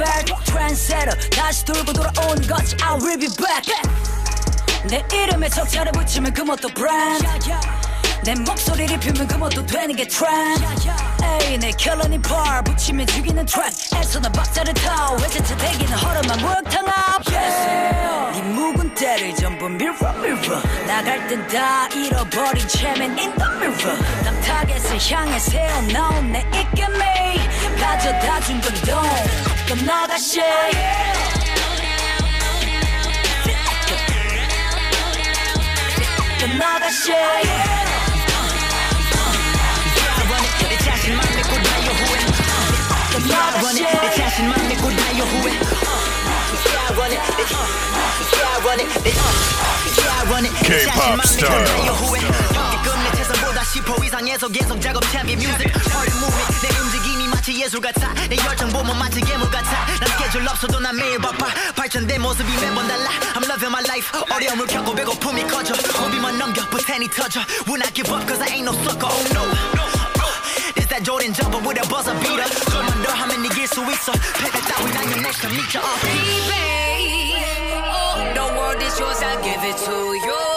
bag Trendsetter 다시 돌고 돌아오는 거지. I will be back. 내 이름에 석자를 붙이면 그 뭣도 brand. 내 목소리를 피면 그 뭣도 되는 게 trend 에이 내 컬러니 bar 붙이면 죽이는 트랙 애써 나 박자를 타. 외제차 대기는 허름한 앞. Yeah. 네 묵은 때를 전부 mirror mirror 나갈 땐 다 잃어버린 채면 in the mirror. 남 타겟을 향해 새어나온 내 입김이 가져다 준 건동 끝나가시 끝나가시 끝나가시 내 자신만 믿고 달려 후회 Yeah, run it. Yeah, run it. Yeah, run it. 내 K-pop 자신만 믿고 style. 달려 후회 경기 끝내 최선보다 10% 이상에서 계속 작업 챔피 뮤직 Hard moving 내 움직임이 마치 예술 같아 내 열정 보면 마치 괴물 같아 난 스케줄 없어도 난 매일 바빠 발전된 모습이 매번 달라 I'm loving my life 어려움을 겪고 배고픔이 커져 호비만 넘겨 부탄이 터져 Will not give up cause I ain't no sucker oh no It's that Jordan jumper with a buzzer beater. Come on, how many years to eat, so pick a thought when I'm next to meet you. Uh. Baby, oh, the world is yours, I give it to you.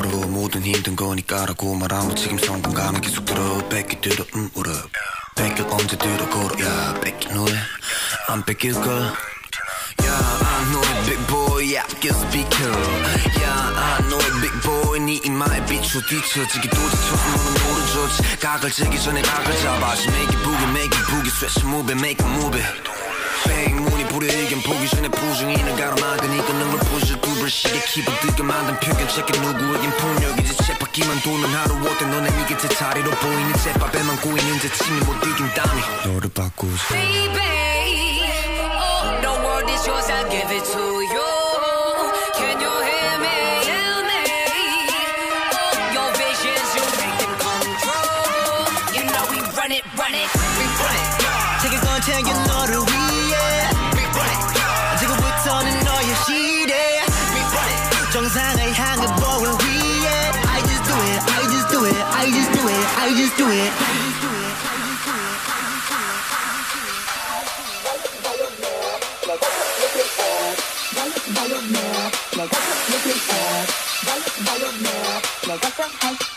걸어 모든 힘든 거니까라고 말하면 책임 성공감은 계속 들어 뺏기 들어 음 울어 뺏길 언제 들어 걸어 야 뺏긴 후에 안 뺏길걸 야, I know it, big boy, 야, just be cool. 야, I know it, big boy, 네 이마에 비추 뒤처지기 도지쳐서 너는 모르죠. 각을 재기 전에 각을 it boogie, switch move it, make it move it. 뱅, 문이 불의견 보기 전에 부정이는 가로막으니까 부셔 두벌 시계 키보 뜨게 만든 표현 체크. 누구에겐 폭력이지? 쳇바퀴만 도는 하루. 어때? 너네 네 곁에 자리로 보이는 쳇밥에만 고이는 제 침이 못 이긴 땀이. 너를 바꾸지 Baby, oh, the world is yours, I'll give it to you. Do it. Why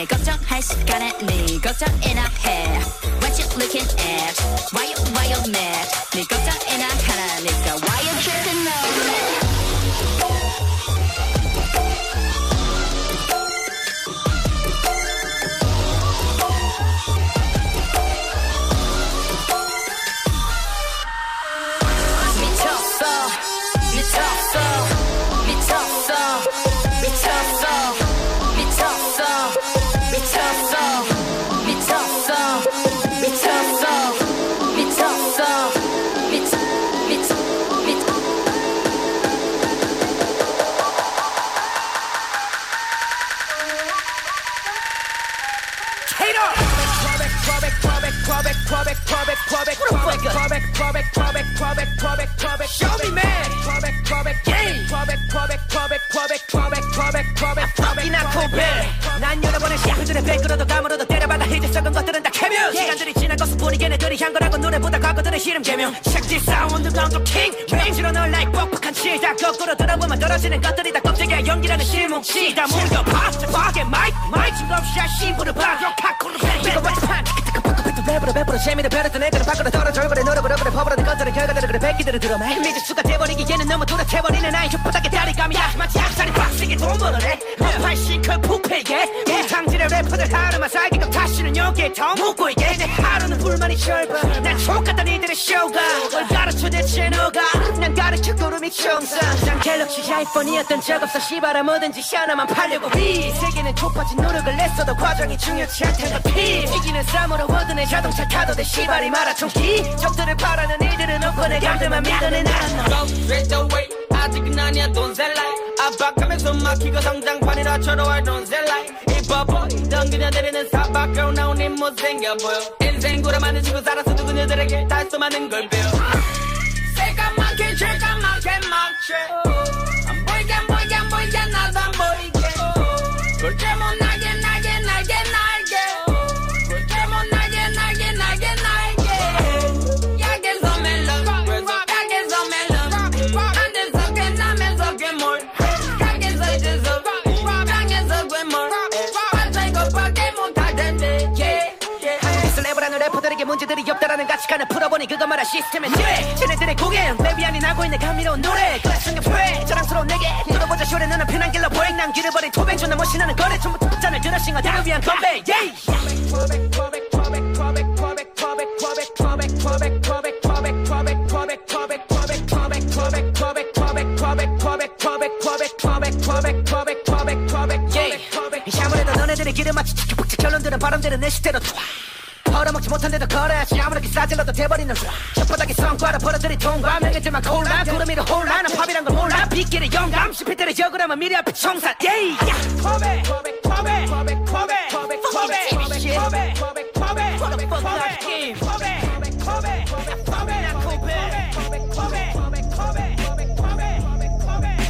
mad? 내 걱정할 시간에 네 걱정이나 해. What you looking at? Why you, why you mad? 네 걱정이나 하라니까 Why you tripping on Quabec, quabec. 이나 코베. 난 여러 번의 샤프들의 백으로도 감으로도 때려받아 히트 썩은 것들은 다 캐뮤. 시간들이 지난 것을 뿐이 걔네들이 향 거라고 눈에보다 과거들의 시름 개명. 샥지 사운드 강도 킹. 맹지로 널 like 뻑뻑한 치다 거꾸로 들어보면 떨어지는 것들이 다 껍데기야 연기라는 실뭉치 다 모여 파. 파게 마이크 마이크 싱겁샤 시부를 박여 카코로 이거 맞지 판. 랩으로 랩으로 재미를 배렸던 애들은 밖으로 떨어져 얼굴에 노력을 얼굴에 퍼버리는 것들은 결과들을 그래 백기들을 들어매. 미지수가 돼버리기에는 너무 도락해버리는 나의 혓바닥에 다리감이 야. 마치 악살이 빡세게 돈 벌어내 팔 시컬 부패게. 무탕질의 래퍼들 하루만 살기가 다시는 여기에 더 묻고 있게. 내 하루는 불만이 절반 난 족같던 이들의 쇼가. 뭘 가르쳐 대체 너가. 난 가르쳐 구름이 청사 난 갤럭시 아이폰이었던 적 없어. 시바라 뭐든지 하나만 팔려고. 비 세계는 좁아진 노력을 냈어도 과정이 중요치 않다는 피. 쌈으로 워든 내 자동차 타도 돼 시발이 마라톤 기. 적들을 바라는 이들은 없고 내 감들만 믿어내 나는 너 straight away. 아직은 아니야 don't say lie. 압박하면서 막히고 성장판이라 쳐도할 don't say lie. 이 바보이던 그녀들은 사박으로 나온 이 못생겨 보여. 인생 구라만은 지고 살아서도 그녀들에게 달콤하는 걸 배워. 새까맣게 질까맣게 막채 문제들이 없다라는 가치관을 풀어보니 그것마다 시스템의 죄 쟤네들의 고개는 랩이 아닌 하고 있는 감미로운 노래. 그래 승격회 자랑스러운 내게 들어보자. 쇼래 너는 편한 길로 보행 난 길을 토뱅 존나 멋있는 거래. 전부 툭잔을 들어 싱어들을 위한 건배! Yeah. 아무래도 너네들의 길을 마치 치키폭치 결론들은 바람대로 내 식대로 투하 벌어먹지 못한 데도 거래하지 아무렇게 싸질러도 돼버리는 혓바닥에 성과를 벌어들이 통과 명예들만 콜라 구름 위로 홀라 난 팝이란 걸 몰라 빗길의 영감 실패들의 적으라면 미래 앞에 청산 What the fuck that game 컵에 컵에 컵에 컵에 나 컵에 컵에 컵에 컵에 컵에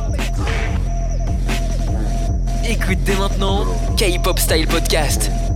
Écoute dès maintenant K-pop Style Podcast.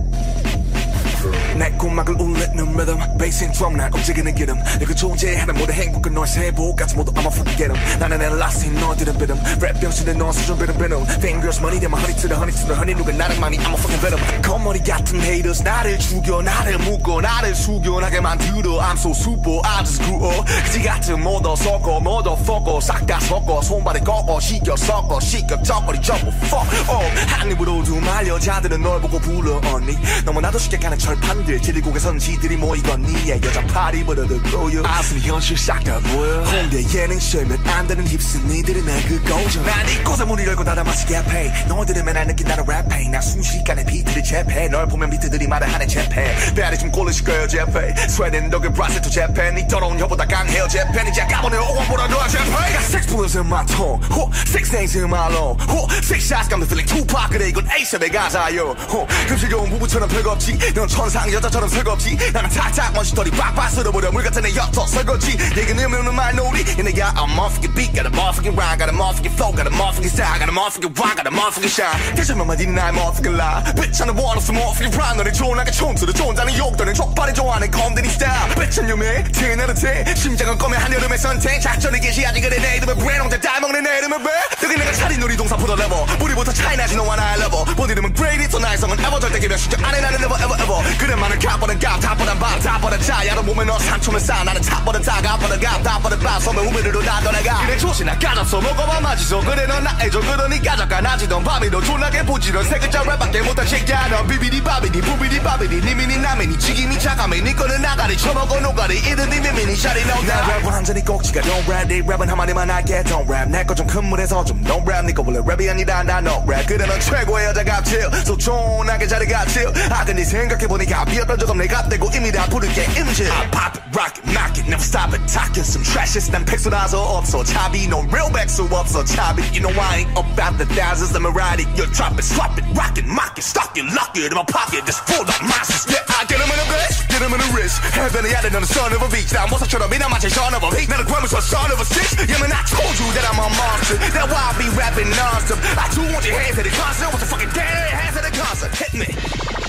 내鼓막을 울리는 rhythm. 베이스인 드럼 날 움직이는 기름. 내가 존재하는 모든 행복은 너의 세보까지 모두 I'm a fucking get 'em 나는 엘라스틴 너들은 비름 랩 병신은 너 수준 비름 비름 Fingers money 되면 honey to the honey to the honey. 누가 나랑 많이 I'm a fucking venom 겉머리 같은 haters 나를 죽여 나를 묶어 나를 숙연하게 만들어. I'm so super I just grew up. 그지 같은 모더 섞어 모더 섞어 싹다 섞어 손발에 꺾어 시켜 섞어 시켜 쩍거리 전부 fuck up. 한 입으로 두 말 여자들은 널 보고 불러 언니. 너무나도 쉽게 가는 철판 들 지리곡에선 지들이 모이건 니의 여자 부르듯 꼬여 아슴이 현실 싹 다 보여. 홍대 예능 쇼면 안 되는 힙스 니들이 내그 고정 난 이곳에 문을 열고 닫아 마시게 해. 너희들은 맨날 느낀 나는 랩 페인 나 순식간에 비트를 재패. 널 보면 비트들이 말을 하네 재패. 배알이 좀 꼴리실 거예요 재패. 스웨덴 브라질 또 재패. 니 더러운 혀보다 강해요 재패. 이제 까보네 오원보다 너한 재패. Got six bullets in my tongue 호 six things in my lung 호 six shots got me feeling Tupac 그래 이건 에이스의 가사요 호 금실겨운 부부처럼 별거 없지 넌 천상 여자처럼 설거지 나는 탁탁 먼지털이 빡빡 쓸어버려 물 같은 애 옅어 설거지 얘기는 의미 없는 말놀이 얘네가 I'm motherfucking beat got a motherfucking rhyme got a motherfucking flow got a motherfucking style got a motherfucking rock got a motherfucking shine 대체면 마디는 나의 motherfucking lie bitch the one of some motherfucking prime 너네 존나게 촌수를 존자는 욕도는 족발을 좋아하는 검들이 style bitch your man 테너르테 심장은 검의 한여름의 선택 작전을 개시하지 그래 내 이름은 브랜 혼자 따먹는 내 이름은 왜? 여기 내가 차린 놀이동산 포도 레버 뿌리부터 차이나지 너와 나의 레버 본 이름은 great 또 나의 성은 ever. 절대 개별 신경 안해 나는 never ever ever. 그래 많은 값보는 값 답보단 밤 답보단 자. 야로 보면 너 산초면 싸 나는 탑보단 다 값보단 값 답보단 밤 섬에 우미르로 나 떠나가. 그래 조시나 까졌어. 먹어봐 마지소. 그래 넌 나의 저 그러니까 잠깐 나지던 밤이 너 존나게 보지런 세 글자 랩밖에 못한 새끼야 너 비비디 바비디 부비디 바비디 니미니 나미니 지김이 차가미 니 거는 나가리. 처먹어 노가리. 이든 니 미미니 샤리 너나 랩은 한잔이 꼭지가. Don't rap 네 랩은 한마디만 할게 don't rap 내 거 좀 큰 물에서 좀 don't rap 니거 원래 랩이 아니다 나 no rap 그래 넌 최고의 여자 갑질 소촌하게 자리 갑질 아 근데 생각해보니까 비었던 적 없네 갑대고 이미 다 부를게 임질 I pop it rock it knock it never stop it talking some trashes 난 백수라서 없어 차비 no real 백수 없어 차비 you know I ain't about the thousands let me ride it you drop it swap it rock it mock it stock it lock it in my pocket just full of monsters yeah I get 'em in a bitch 기름은 wrist 해변의 아래 너는 son of a beach 난 모사처럼 이나 마치 son of a pig 나는 괴물서 son of a stitch Yeah man I told you that I'm a monster. That's why I be rapping non-stop. I do want your hands at the concert. What's the fucking dead hands at the concert? Hit me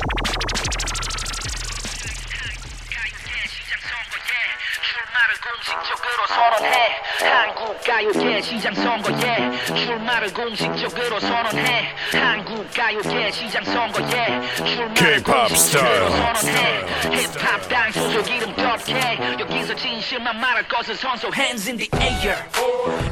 공식적으로 선언해. 한국 가요계 시장 선거에 출마를 공식적으로 선언해. 한국 가요계 시장 선거에 출마를 K-pop 공식적으로. 선언해. 힙합 당 소속 이름 덮게 여기서 진실만 말할 것을 선서 hands in the air.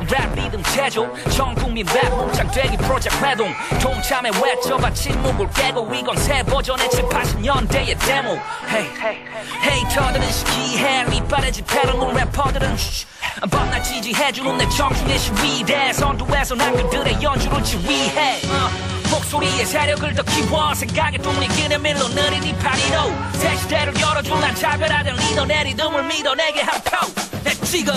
랩 리듬 제조. 전 국민 랩 몸짱 되기 프로젝트 활동. 동참에 외쳐봐 침묵을 깨고 이건 새 버전의 7, 80년대의 데모. Hey. 헤이터들은 시기해. 이빨에 집회로는 래퍼들은 쉬 밤낮 지지해주는 내 정중의 시위대. 선두에서 난 그들의 연주를 지휘해. 어, 목소리의 세력을 더 키워. 생각의 그네 밀로 느린 이 파리로. 새 시대를 열어줄 난 차별화된 리더 내 리듬을 믿어 내게 한표내 지금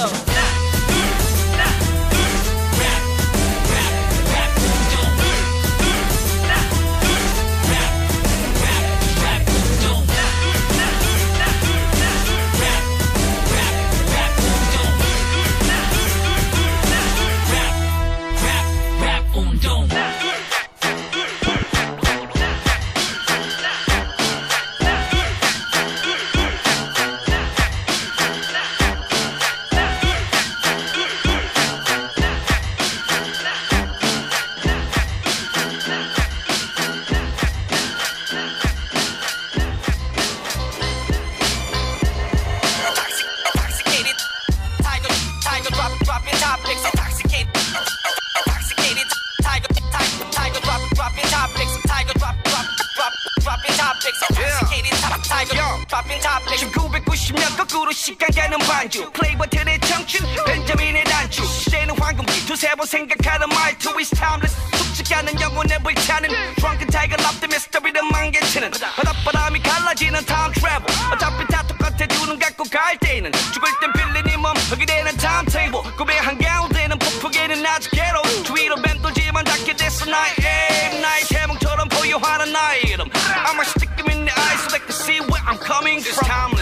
청춘, 벤자민의 단추. 시대는 황금기. 두세 번 생각하는 말투 is timeless. 숙지 않는 영혼의 불타는 Drunken Tiger, optimist, 리듬 망개치는 바닷바람이 갈라지는 time travel. 어차피 다 똑같아 두눈 감고 갈 때는 죽을 땐 빌리니 몸 흙이 되는 timetable 꿈의 한가운데는 폭풍에는 아직 괴로워 주위로 맴돌지만 닿게 됐어 나의 aim 나의 태몽처럼 보여하는 나의 이름 I'm a stick in the eyes so they can see where I'm coming from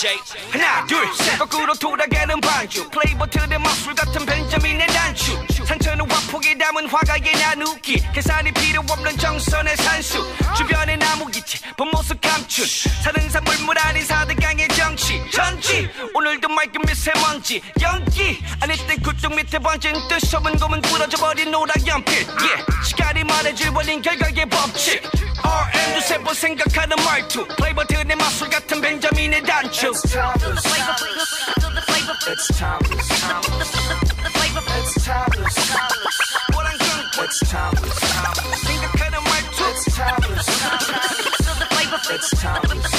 J. 하나, 둘, 셋. 거꾸로 돌아가는 반주. 플레이버튼의 마술 같은 벤자민의 단추. 담은 화가의 나누기. 계산이 필요 없는 정선의 산수. 주변에 나무기지, 본모습 감춘. 사능사 물물 아닌 사대강의 정치. 전지. 오늘도 맑은 미세먼지. 연기. 아닐 땐 그쪽 밑에 번진 뜻없는 검은 부러져버린 노란 연필. Yeah. 시간이 말해줄 원인 결과의 법칙. RM 두세 번 생각하는 말투. 플레이버튼의 마술 같은 벤자민의 단추. It's timeless It's timeless It's timeless What I'm going for. It's timeless 생각하는 말투. It's timeless It's timeless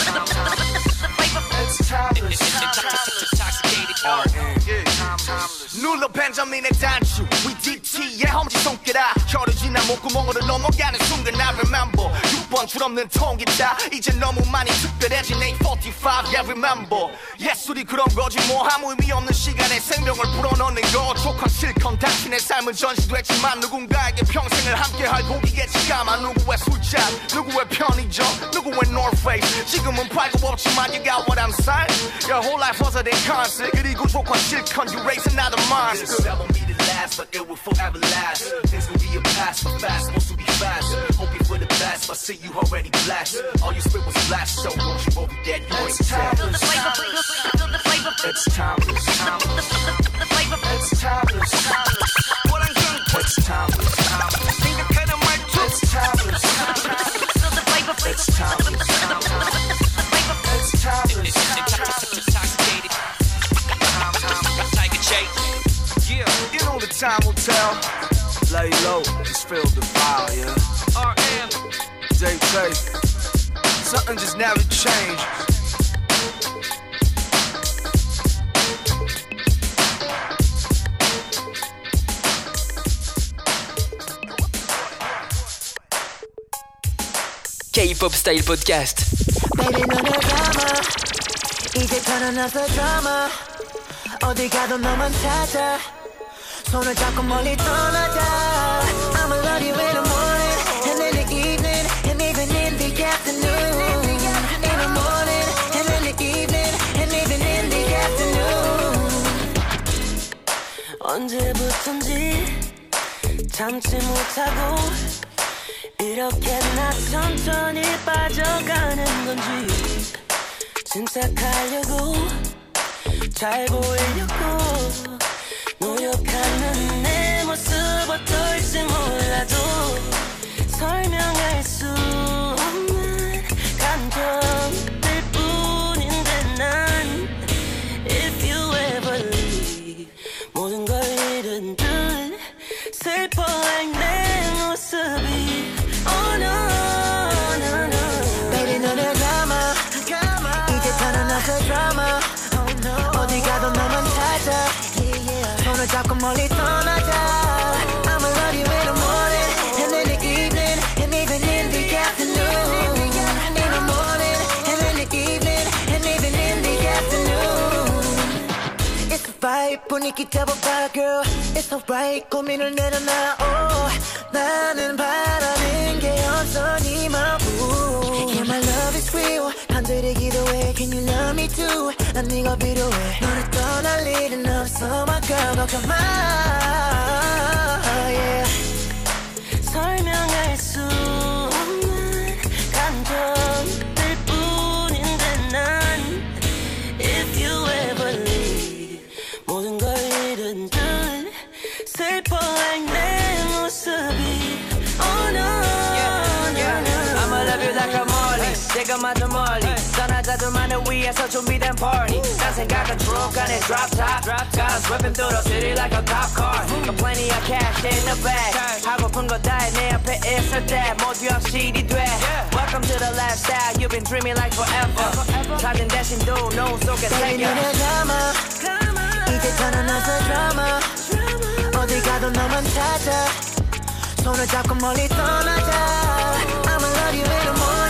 It's timeless 눌러 벤자민의 단추 We DT의 험지 손가락 혀를 지나 목구멍으로 넘어가는 순간 I remember 6번 줄없는 통기다 이제 너무 많이 특별해진 845 Yeah remember 예술이 그런 거지 뭐 아무 의미 없는 시간에 생명을 불어넣는 거 족한 실컷 당신의 삶은 전시됐지만 누군가에게 평생을 함께할 곡이겠지 까마 누구의 술잔 누구의 편의점 누구의 North Face 지금은 팔고 없지만 You got what I'm saying Your whole life was a day concert 그리고 족한 실컷 You raising out a monster This album be the last, but it will forever last. Things will be a past, but fast, supposed to fast. Hope you for the best. I see you already blessed. All you spit was blast, so won't you worry that you It's time. It's time. It's time. It's time. It's time. It's time. It's time. It's timeless. Intoxicated. Tiger J. Yeah. You know the time will tell. Lay low, just feel the fire, yeah. RM. Day day. Something just never changed. K-pop Style Podcast. Baby 너의 드라마 이제 편안해서 드라마 어디 가도 너만 찾아 손을 잡고 멀리 떠나자 I'ma love you in the morning and in the evening and even in the afternoon In the morning and in the evening and even in the afternoon 언제부턴지 참지 못하고 이렇게 나 천천히 빠져가는 건지 진짜하려고 잘 보이려고 노력하는 내 모습 어떨지 몰라도 설명할 수 alright 분위기 잡아봐 girl It's alright 고민을 내려놔 oh. 나는 바라는 게 없어 네 마음 Yeah my love is real 간절히 기도해 Can you love me too 난 네가 필요해 너를 떠날 일은 없어 my girl 걱정 마 yeah. 설명할 수 위해서 준비된 party 난 생각은 truck 안에 drop top Cars whipping through the city like a cop car Got plenty of cash in the bag 하고픈 거 다 내 앞에 있을 때 모두 현실이 돼 Welcome to the lifestyle you've been dreaming like forever 찾은 대신도 노 속에 Baby 새겨 너의 드라마 이제 편안해서 드라마 어디 가도 너만 찾아 손을 잡고 멀리 떠나자 I'ma love you in the morning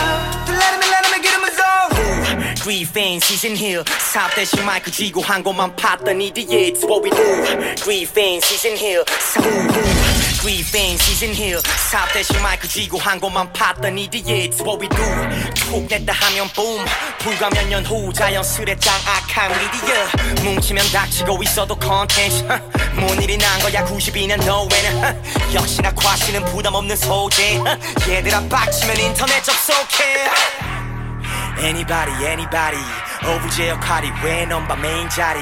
zone Griefing season here. 사업 대신 마이크 쥐고 한 곳만 팠더니 It's what we do. Griefing season here. 사업 Griefing season here. 사업 대신 마이크 쥐고 한 곳만 팠더니 It's what we do. 툭 냈다 하면 boom. 불과 몇 년 후 자연스레 짱 악한 미디어 뭉치면 닥치고 있어도 컨텐츠 뭔 일이 난 거야 92년 너에는. 역시나 과시는 부담 없는 소재. 얘들아 빡치면 인터넷 접속해 Anybody, anybody. 오브제 역할이 왜 넘바 메인 자리?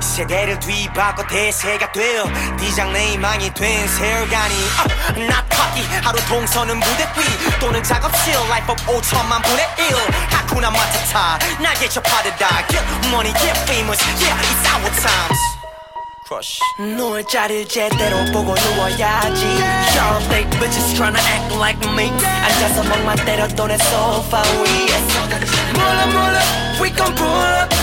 세대를 뒤바꿔 대세가 되어 디장네이망이 된 세월간이. uh, 나 터기 하루 동서는 무대 위. 또는 작업실. Life of 5천만 분의 1 하쿠나 마타타 나게 접하듯다. Get money, get famous. Yeah, it's our times Crush 누울 자리를 제대로 보고 누워야지 Sharp fake bitches tryna act like me 앉아서 멍만 때려도 내 소파 위에 몰라 몰라 we gon' pull up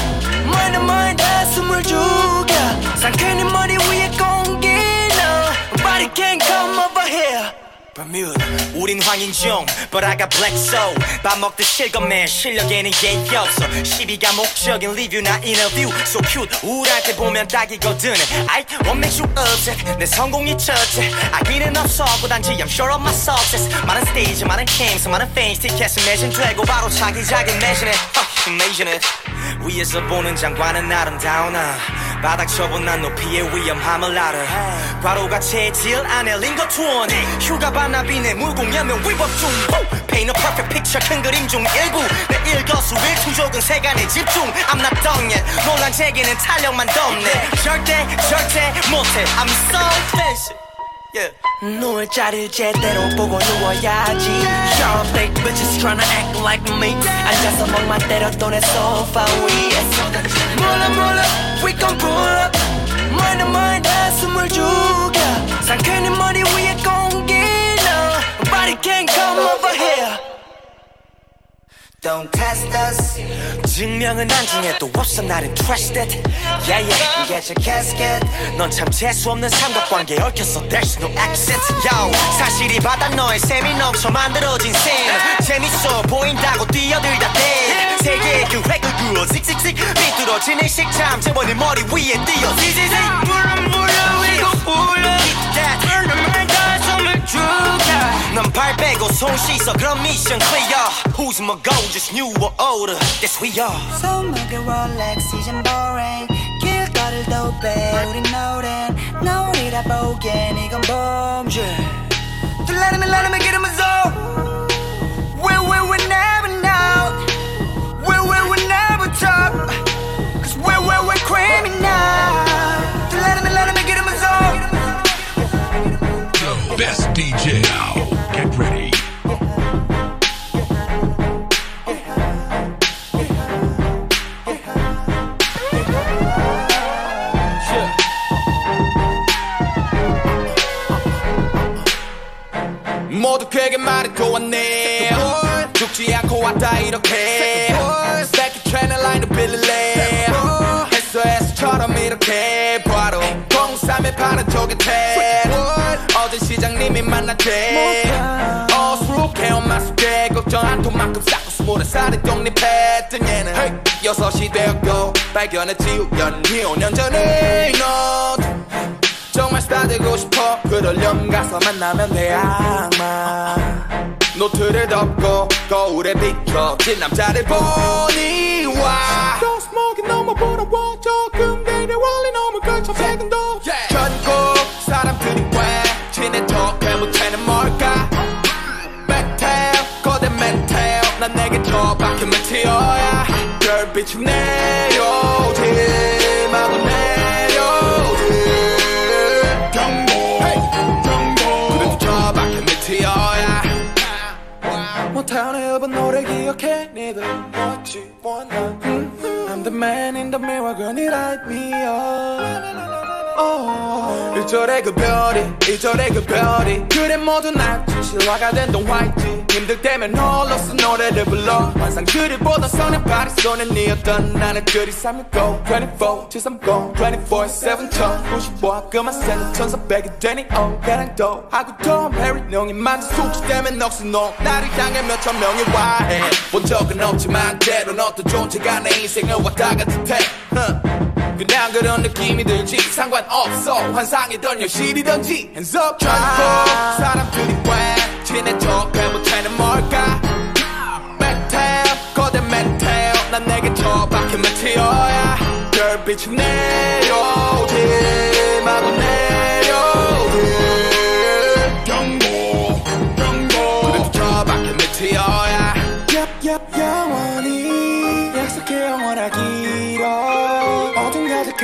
머리는 머리다 숨을 죽여 상쾌한 머리 위에 공기 no Nobody can come over here Bermuda. 우린 황인종 But I got black soul. 밥 먹듯 실검맨 실력에는 예의 없어. 시비가 목적인 리뷰나 인터뷰 So cute 우울할 때 보면 딱이거든. I won't make you upset. 내 성공이 첫째. 아기는 없어 고단지 I'm sure of my success. 많은 스테이지 많은 캠스 많은 페인스 티켓은 매진 되고 바로 차기작은 매진해 Fuck amazing it. 위에서 보는 장관은 아름다우나 바닥 처분한 높이의 위험함을 알아. 과로가 체질 안에 링거 투원 휴가 반납이네 무공연명 위법 중 Paint a perfect picture 큰 그림 중 일부. 내 일거수 일투족은 세간에 집중. I'm not done yet. 논란 제기는 탄력만 덮네. 절대 절대 못해. I'm so fancy 누울 자리를 제대로 보고 누워야지 Sharp thick bitches tryna act like me 앉아서 목만 때렸던 내 소파 위에서 몰라 몰라 we gon' pull up 멀다 멀다 숨을 죽여 상쾌한 머리 위에 공기 no Nobody can come over here Don't test us 증명은 안중에도 없어 나는 trusted Yeah yeah get your casket 넌 참 재수없는 삼각관계에 얽혔어 There's no exit Yo 사실이 바다 너의 셈이 넘쳐 만들어진 셈 재밌어 보인다고 뛰어들다 대 세계의 그 획을 그어 씩씩씩 삐뚤어지는 식참 재벌의 머리 위에 띄어 지지직 불러 불러 이거 불러 Keep that Turn the mind 숨을 죽여 넌발 빼고 손 씻어 그럼 미션 clear Who's my goal just new or older That's we are 손목에 롤렉스 이젠 boring 길거리도 빼 우린 노랜 노리다 보기엔 이건 범죄 in my zone We DJ now. Get ready. 모두 그에게 말해도 왔네. 죽지 않고 왔다 이렇게. 새끼 채널 라인을 빌릴래. 했어 했어처럼 이렇게. 바로 공삼에 파는 쪽에 태 어제 시장님이 만났대 어수룩해 엄마 숙제 걱정 않도만큼 쌓고 스물한 살에 독립했던 얘는. hey, 여섯이 되었고 발견했지 우연히 5년 전에 너 정말 스타 되고 싶어. 그러려면 가서 만나면 돼 아마. 노트를 덮고 거울에 비춰진 남자를 보니 와 빛이 내려오지 마구 내려오지. 그래도 저 밖에 메테어야. 못하는 일본 노래 기억해. 니들 멋지 원한. I'm the man in the mirror girl you light me up 어. 1절의 그 별이 2절의 그 별이. 그래 모두 낫지 실화가 된 동화있지 힘들 때면 홀로서 노래를 불러. 환상들을 보던 선의 파리 손에 니었던 나는 그리 365 24 730 24 7 1095 그만 세는 천사백이 되니 어 가랑도. 하고 톰 해리 농이 만진 숙취 때문에 넋을 나를 향해 몇천 명이 와해. 본 적은 없지만 때론 어떤 존재가 내 인생을 왔다 갔을 테 그냥 그런 느낌이 들지. 상관없어. 환상이던 현실이던지. Hands up 전국 사람들이 왜 친해 척해 못하는 뭘까? 메텔 거대 메텔 난 내게 더 박힌 메테어야. 별빛이 내려오지 마구 내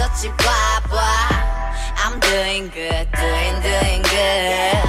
보잘것없었지 봐봐 I'm doing good doing doing good.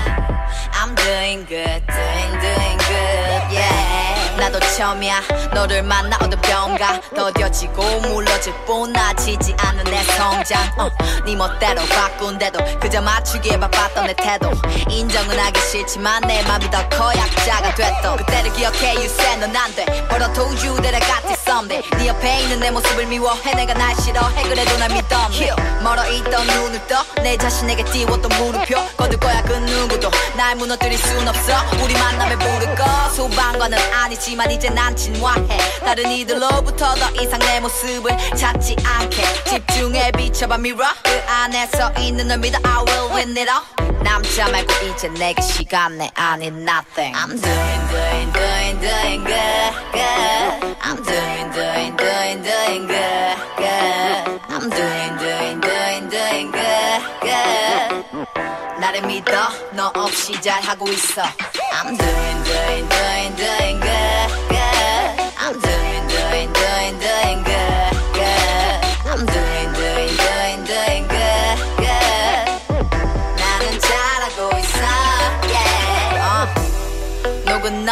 I'm doing good doing doing good yeah. 나도 처음이야 너를 만나 어느 병가. 더뎌지고 물러질 뻔나지지 않은 내 성장. 어, 네 멋대로 바꾼대도 그저 맞추기에 바빴던 내 태도. 인정은 하기 싫지만 내 맘이 더 커 약자가 됐어. 그때를 기억해 you said 넌 안돼. But I told you that I got this someday 네 옆에 있는 내 모습을 미워해. 내가 날 싫어해. 그래도 날 믿었네 멀어 있던 눈을 떠. 내 자신에게 띄웠던 물음표. 거둘 거야 그 누구도. 날 무너뜨릴 순 없어. 우리 만남에 부를 거. 소방관은 아니지만 이제 난 진화해. 다른 이들로부터 더 이상 내 모습을 찾지 않게. 집중해 비춰봐 mirror. 그 안에서 있는 널 믿어. I will win it all. 남자 말고 이제 내게 시간 내. 아닌 nothing. I'm doing doing doing doing good good I'm doing doing doing doing good good I'm doing doing doing doing good good 나를 믿어 너 없이 잘하고 있어 I'm doing doing doing doing good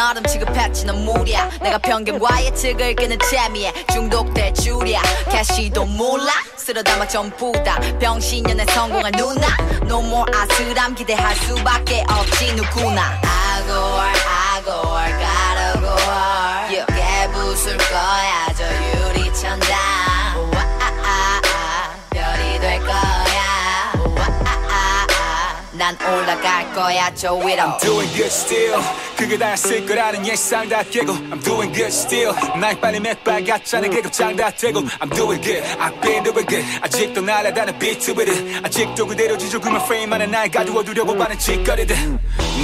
어. 녹은 얼음 취급했지 넌 무리야. 내가 편견과 예측을 깨는 재미에 중독될 줄이야. 캐시도 몰라? 쓸어 담아 전부 다 병신년에 성공한 누나. No more 아슬함 기대할 수밖에 없지 누구나. gotta go hard 깨부술 거야 저 유리천장. 아, 아, 아. 난 올라갈 거야 저 위로. I'm doing good still 그게 다였을 거라는 예상 다 깨고 I'm doing good still 날 빨리 맥발 같잖아 계급장 다 되고 I'm doing good I've been doing good 아직도 날아다는 비트 with it 아직도 그대로 지저귀만 프레임 안에 날 가두어 두려고 하는 짓거리들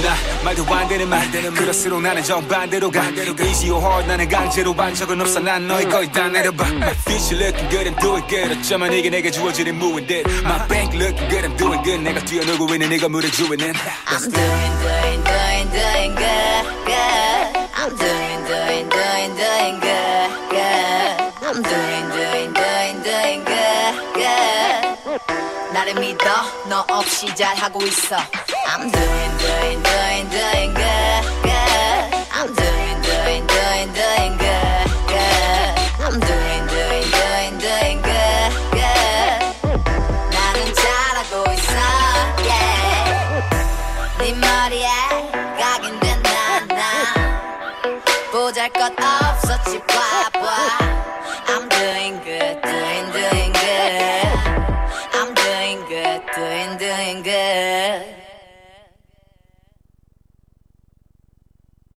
나 말도 안 되는 말 그럴수록 나는 정반대로 가 Easy or hard 나는 강제로 반 적은 없어 난 너희 거의 다 내려봐 My future looking good I'm doing good 어쩌면 이게 내게 주어지는 무인 듯 My bank looking good I'm doing good 내가 뛰어놀고 있는 네가 물을 주인은 I'm doing, doing, doing, doing good, good. I'm doing, doing, doing, doing good, good. I'm doing, doing, doing, doing good, good. 나를 믿어, 너 없이 잘하고 있어. I'm doing, doing, doing, doing good.